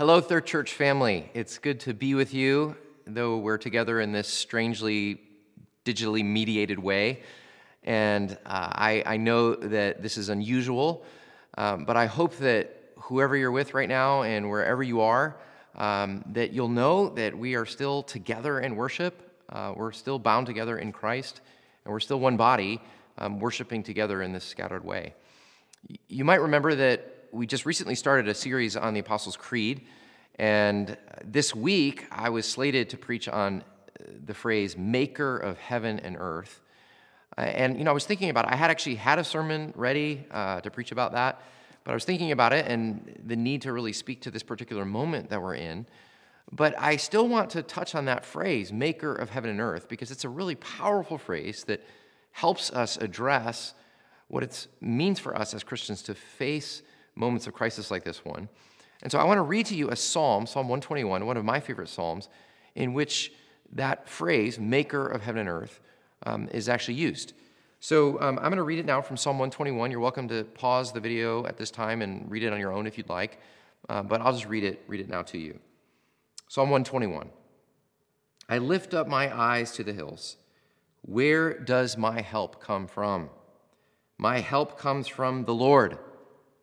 Hello, Third Church family. It's good to be with you, though we're together in this strangely digitally mediated way. And uh, I, I, know that this is unusual, um, but I hope that whoever you're with right now and wherever you are, um, that you'll know that we are still together in worship. Uh, we're still bound together in Christ, and we're still one body, um, worshiping together in this scattered way. You might remember that we just recently started a series on the Apostles' Creed, and this week I was slated to preach on uh, the phrase "Maker of heaven and earth." Uh, and you know, I was thinking about it. I had actually had a sermon ready uh, to preach about that, but I was thinking about it and the need to really speak to this particular moment that we're in. But I still want to touch on that phrase, "Maker of heaven and earth," because it's a really powerful phrase that helps us address what it means for us as Christians to face moments of crisis like this one. And so I want to read to you a psalm, Psalm 121, one of my favorite psalms, in which that phrase, maker of heaven and earth, um, is actually used. So um, I'm going to read it now from Psalm 121. You're welcome to pause the video at this time and read it on your own if you'd like, uh, but I'll just read it, read it now to you. Psalm 121. I lift up my eyes to the hills. Where does my help come from? My help comes from the Lord,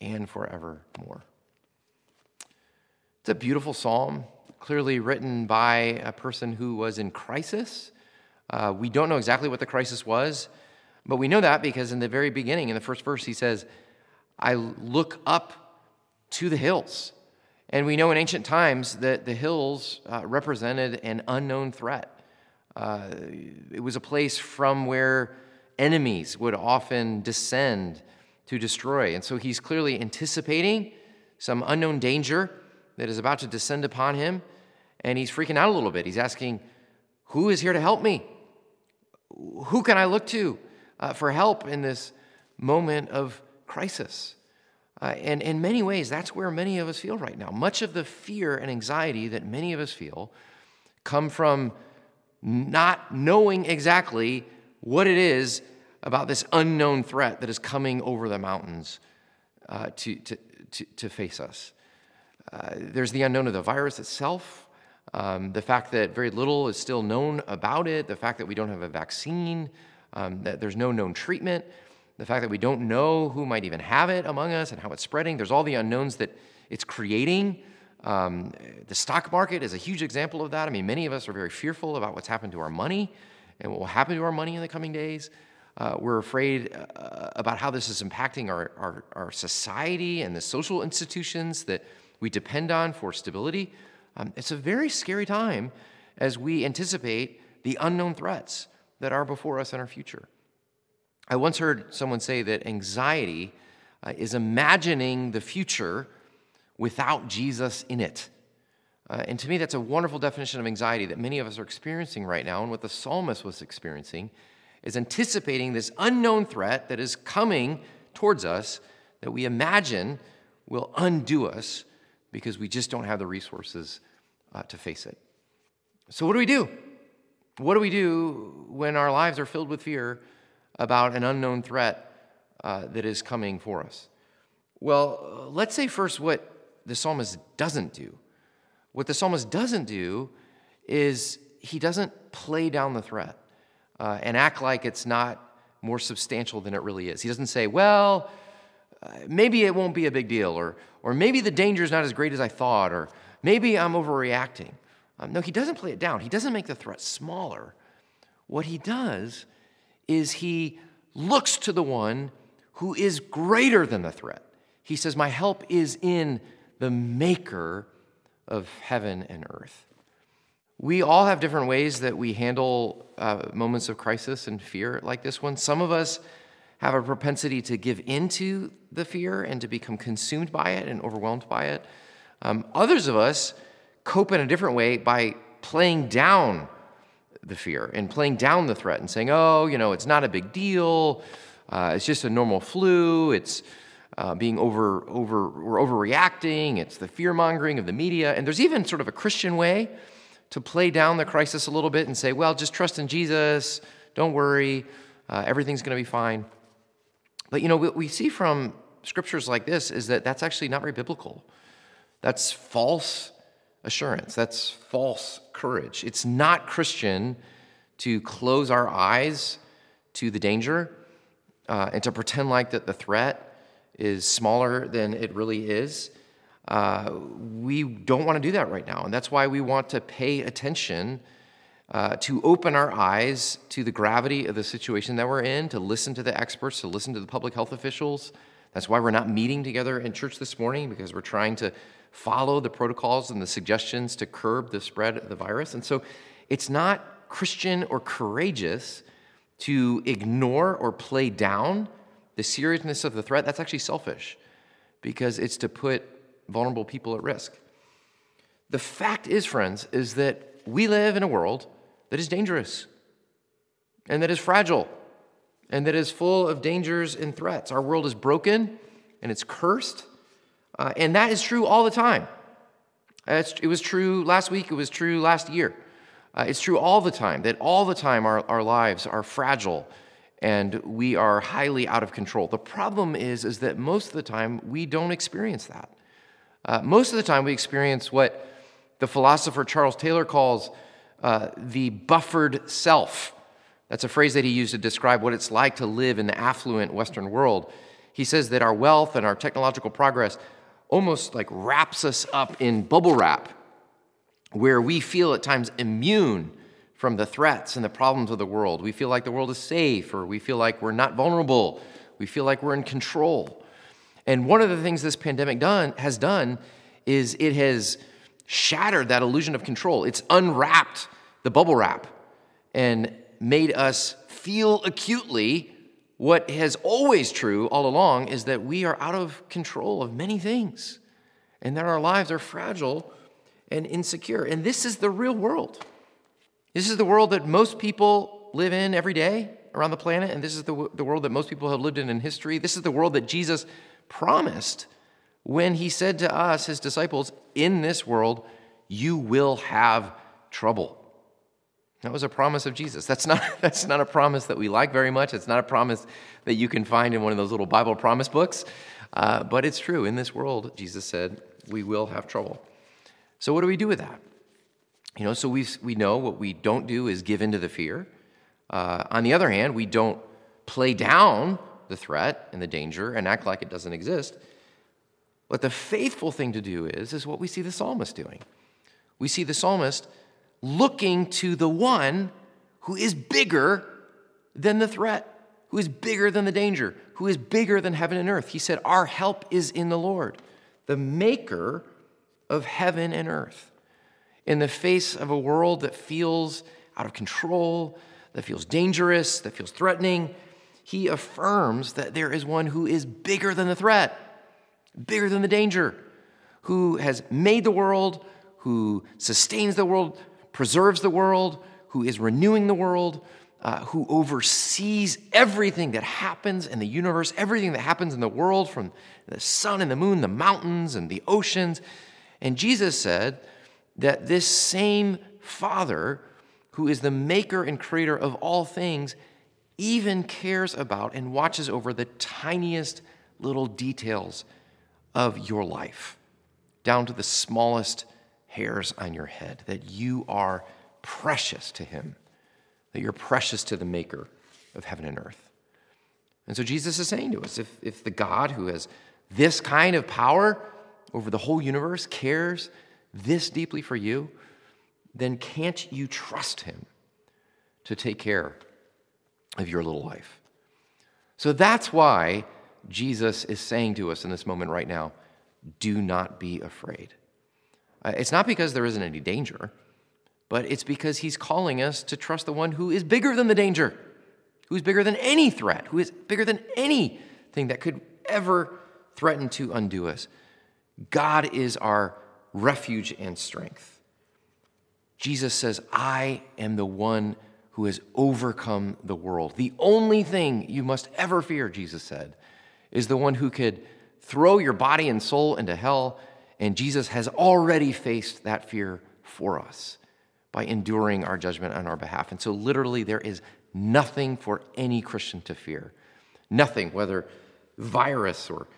and forevermore. It's a beautiful psalm, clearly written by a person who was in crisis. Uh, we don't know exactly what the crisis was, but we know that because in the very beginning, in the first verse, he says, I look up to the hills. And we know in ancient times that the hills uh, represented an unknown threat. Uh, it was a place from where enemies would often descend to destroy. And so he's clearly anticipating some unknown danger that is about to descend upon him. And he's freaking out a little bit. He's asking, Who is here to help me? Who can I look to uh, for help in this moment of crisis? Uh, and in many ways, that's where many of us feel right now. Much of the fear and anxiety that many of us feel come from not knowing exactly what it is about this unknown threat that is coming over the mountains uh, to, to, to, to, face us. Uh, there's the unknown of the virus itself, um, the fact that very little is still known about it, the fact that we don't have a vaccine, um, that there's no known treatment, the fact that we don't know who might even have it among us and how it's spreading. There's all the unknowns that it's creating. Um, the stock market is a huge example of that. I mean, many of us are very fearful about what's happened to our money and what will happen to our money in the coming days. Uh, we're afraid uh, about how this is impacting our, our, our, society and the social institutions that we depend on for stability. Um, it's a very scary time as we anticipate the unknown threats that are before us in our future. I once heard someone say that anxiety uh, is imagining the future without Jesus in it. Uh, and to me, that's a wonderful definition of anxiety that many of us are experiencing right now. And what the psalmist was experiencing is anticipating this unknown threat that is coming towards us that we imagine will undo us because we just don't have the resources uh, to face it. So, what do we do? What do we do when our lives are filled with fear about an unknown threat uh, that is coming for us? Well, let's say first what the psalmist doesn't do. What the psalmist doesn't do is he doesn't play down the threat uh, and act like it's not more substantial than it really is. He doesn't say, well, uh, maybe it won't be a big deal, or, or maybe the danger is not as great as I thought, or maybe I'm overreacting. Um, no, he doesn't play it down. He doesn't make the threat smaller. What he does is he looks to the one who is greater than the threat. He says, My help is in the maker of heaven and earth. We all have different ways that we handle uh, moments of crisis and fear like this one. Some of us have a propensity to give into the fear and to become consumed by it and overwhelmed by it. Um, others of us cope in a different way by playing down the fear and playing down the threat and saying, oh, you know, it's not a big deal. Uh, it's just a normal flu. It's uh, being over, over, we're overreacting. It's the fear mongering of the media. And there's even sort of a Christian way to play down the crisis a little bit and say, well, just trust in Jesus. Don't worry. Uh, everything's going to be fine. But, you know, what we see from scriptures like this is that that's actually not very biblical. That's false assurance. That's false courage. It's not Christian to close our eyes to the danger uh, and to pretend like that the threat is smaller than it really is. Uh, we don't want to do that right now. And that's why we want to pay attention uh, to open our eyes to the gravity of the situation that we're in, to listen to the experts, to listen to the public health officials. That's why we're not meeting together in church this morning, because we're trying to follow the protocols and the suggestions to curb the spread of the virus. And so it's not Christian or courageous to ignore or play down the seriousness of the threat. That's actually selfish because it's to put vulnerable people at risk. The fact is, friends, is that we live in a world that is dangerous and that is fragile and that is full of dangers and threats. Our world is broken and it's cursed, uh, and that is true all the time. it was true last week, it was true last year. Uh, it's true all the time that all the time our, our lives are fragile and we are highly out of control. The problem is, is that most of the time we don't experience that. Uh, most of the time we experience what the philosopher Charles Taylor calls uh, the buffered self. That's a phrase that he used to describe what it's like to live in the affluent Western world. He says that our wealth and our technological progress almost like wraps us up in bubble wrap, where we feel at times immune from the threats and the problems of the world. We feel like the world is safe, or we feel like we're not vulnerable. We feel like we're in control. And one of the things this pandemic done, has done is it has shattered that illusion of control. It's unwrapped the bubble wrap and made us feel acutely what has always true all along is that we are out of control of many things and that our lives are fragile and insecure. And this is the real world. This is the world that most people live in every day around the planet, and this is the, the world that most people have lived in in history. This is the world that Jesus promised when he said to us, his disciples, In this world, you will have trouble. That was a promise of Jesus. That's not, that's not a promise that we like very much. It's not a promise that you can find in one of those little Bible promise books. Uh, but it's true. In this world, Jesus said, we will have trouble. So, what do we do with that? You know, so we, we know what we don't do is give in to the fear. Uh, on the other hand, we don't play down the threat and the danger and act like it doesn't exist. What the faithful thing to do is, is what we see the psalmist doing. We see the psalmist looking to the one who is bigger than the threat, who is bigger than the danger, who is bigger than heaven and earth. He said, Our help is in the Lord, the maker of heaven and earth. In the face of a world that feels out of control, that feels dangerous, that feels threatening, he affirms that there is one who is bigger than the threat, bigger than the danger, who has made the world, who sustains the world, preserves the world, who is renewing the world, uh, who oversees everything that happens in the universe, everything that happens in the world, from the sun and the moon, the mountains and the oceans. And Jesus said that this same Father, who is the maker and creator of all things, even cares about and watches over the tiniest little details of your life, down to the smallest hairs on your head, that you are precious to Him, that you're precious to the Maker of heaven and earth. And so Jesus is saying to us if, if the God who has this kind of power over the whole universe cares this deeply for you, then can't you trust Him to take care of your little life? So that's why Jesus is saying to us in this moment right now do not be afraid. Uh, it's not because there isn't any danger, but it's because he's calling us to trust the one who is bigger than the danger, who's bigger than any threat, who is bigger than anything that could ever threaten to undo us. God is our refuge and strength. Jesus says, I am the one who has overcome the world. The only thing you must ever fear, Jesus said, is the one who could throw your body and soul into hell. And Jesus has already faced that fear for us by enduring our judgment on our behalf. And so, literally, there is nothing for any Christian to fear. Nothing, whether virus or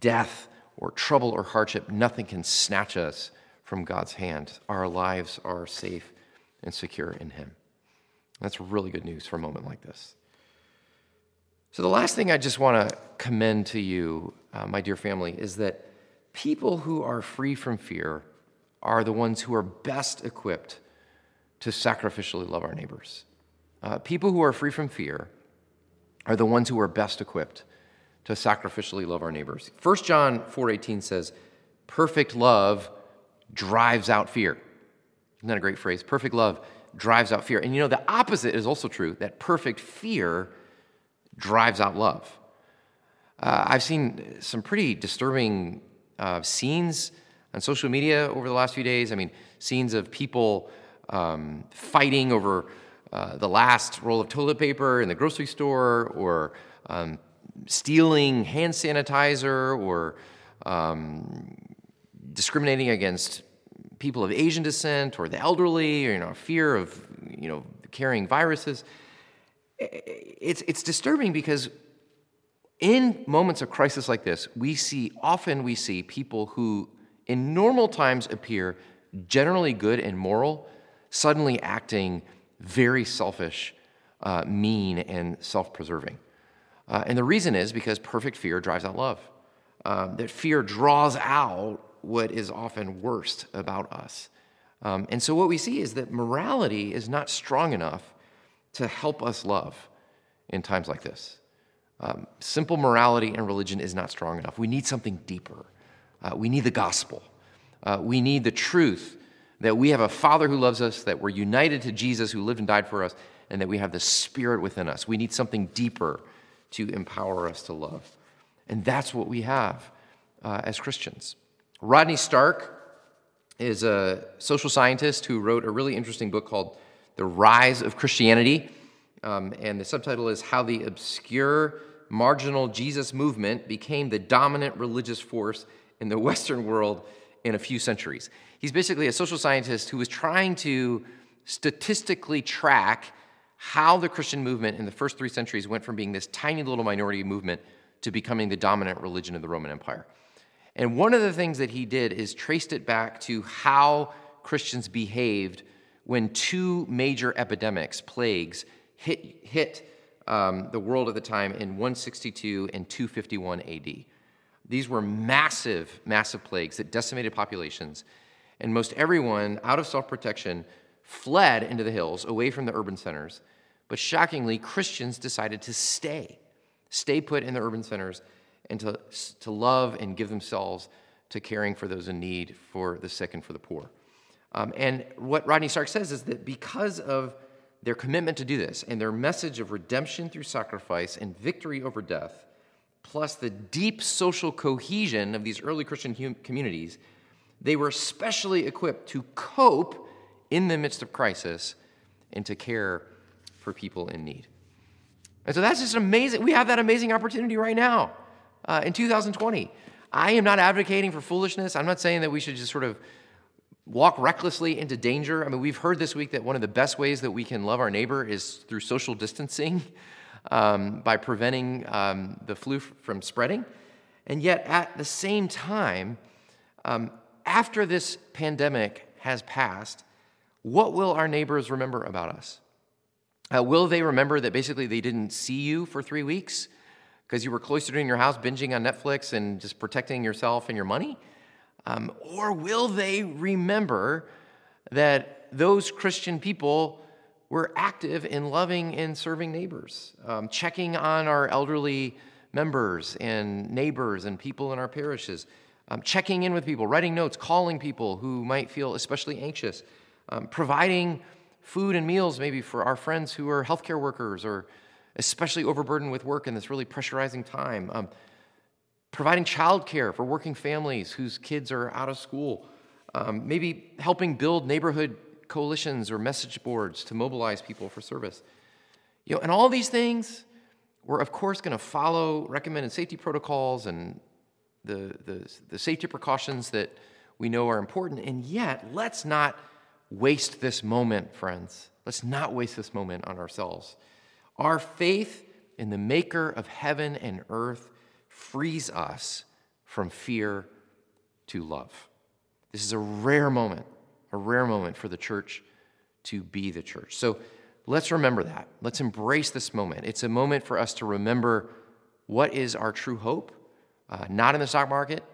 death or trouble or hardship, nothing can snatch us from God's hand. Our lives are safe and secure in Him. That's really good news for a moment like this. So, the last thing I just want to commend to you, uh, my dear family, is that people who are free from fear are the ones who are best equipped to sacrificially love our neighbors. Uh, people who are free from fear are the ones who are best equipped to sacrificially love our neighbors. 1 John 4:18 says, "Perfect love drives out fear." Isn't that a great phrase? Perfect love drives out fear. And you know, the opposite is also true that perfect fear drives out love. Uh, I've seen some pretty disturbing uh, scenes on social media over the last few days. I mean, scenes of people um, fighting over uh, the last roll of toilet paper in the grocery store, or um, stealing hand sanitizer, or um, discriminating against people of Asian descent or the elderly, or you know, fear of you know carrying viruses. It's it's disturbing because in moments of crisis like this, we see often we see people who in normal times appear generally good and moral, suddenly acting very selfish, uh, mean, and self-preserving. Uh, and the reason is because perfect fear drives out love. Um, that fear draws out what is often worst about us. Um, and so what we see is that morality is not strong enough to help us love in times like this. Um, simple morality and religion is not strong enough. We need something deeper. Uh, we need the gospel. Uh, we need the truth that we have a Father who loves us, that we're united to Jesus who lived and died for us, and that we have the Spirit within us. We need something deeper to empower us to love. And that's what we have uh, as Christians. Rodney Stark is a social scientist who wrote a really interesting book called The Rise of Christianity. Um, and the subtitle is How the Obscure Marginal Jesus Movement Became the Dominant Religious Force in the Western World in a Few Centuries. He's basically a social scientist who was trying to statistically track how the Christian movement in the first three centuries went from being this tiny little minority movement to becoming the dominant religion of the Roman Empire. And one of the things that he did is traced it back to how Christians behaved when two major epidemics, plagues, hit, hit um, the world at the time in 162 and 251 AD. These were massive, massive plagues that decimated populations, and most everyone, out of self protection, fled into the hills away from the urban centers. But shockingly, Christians decided to stay, stay put in the urban centers and to, to love and give themselves to caring for those in need, for the sick and for the poor. Um, and what Rodney Stark says is that because of their commitment to do this and their message of redemption through sacrifice and victory over death, plus the deep social cohesion of these early Christian hum- communities, they were especially equipped to cope in the midst of crisis and to care for people in need. And so that's just amazing. We have that amazing opportunity right now uh, in 2020. I am not advocating for foolishness. I'm not saying that we should just sort of walk recklessly into danger. I mean, we've heard this week that one of the best ways that we can love our neighbor is through social distancing um, by preventing um, the flu from spreading. And yet, at the same time, um, after this pandemic has passed, what will our neighbors remember about us? Uh, will they remember that basically they didn't see you for three weeks? Because you were cloistered in your house binging on Netflix and just protecting yourself and your money? Um, or will they remember that those Christian people were active in loving and serving neighbors, um, checking on our elderly members and neighbors and people in our parishes, um, checking in with people, writing notes, calling people who might feel especially anxious, um, providing food and meals maybe for our friends who are healthcare workers or especially overburdened with work in this really pressurizing time. Um, providing childcare for working families whose kids are out of school. um, maybe helping build neighborhood coalitions or message boards to mobilize people for service. You know, and all these things, we're of course going to follow recommended safety protocols and the, the, the safety precautions that we know are important. And yet, let's not waste this moment, friends. Let's not waste this moment on ourselves. Our faith in the maker of heaven and earth frees us from fear to love. This is a rare moment, a rare moment for the church to be the church. So let's remember that. Let's embrace this moment. It's a moment for us to remember what is our true hope, uh, not in the stock market,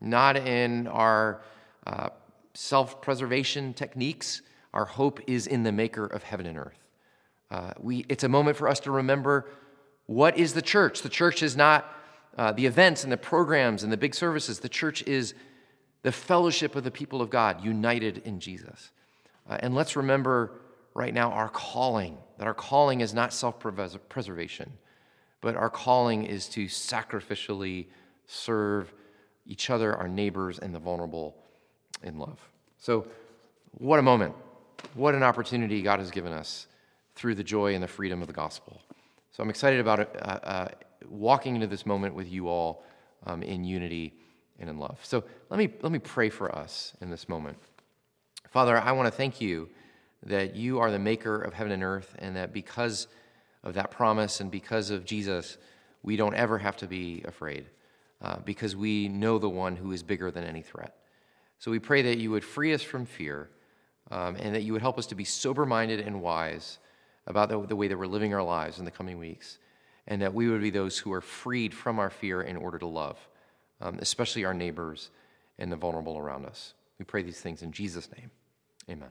not in our uh, self preservation techniques. Our hope is in the maker of heaven and earth. Uh, we, it's a moment for us to remember what is the church. The church is not uh, the events and the programs and the big services, the church is the fellowship of the people of God united in Jesus. Uh, and let's remember right now our calling, that our calling is not self preservation, but our calling is to sacrificially serve each other, our neighbors, and the vulnerable in love. So, what a moment. What an opportunity God has given us through the joy and the freedom of the gospel. So, I'm excited about uh, uh, walking into this moment with you all um, in unity and in love. So, let me, let me pray for us in this moment. Father, I want to thank you that you are the maker of heaven and earth, and that because of that promise and because of Jesus, we don't ever have to be afraid uh, because we know the one who is bigger than any threat. So we pray that you would free us from fear um, and that you would help us to be sober minded and wise about the, the way that we're living our lives in the coming weeks, and that we would be those who are freed from our fear in order to love, um, especially our neighbors and the vulnerable around us. We pray these things in Jesus' name. Amen.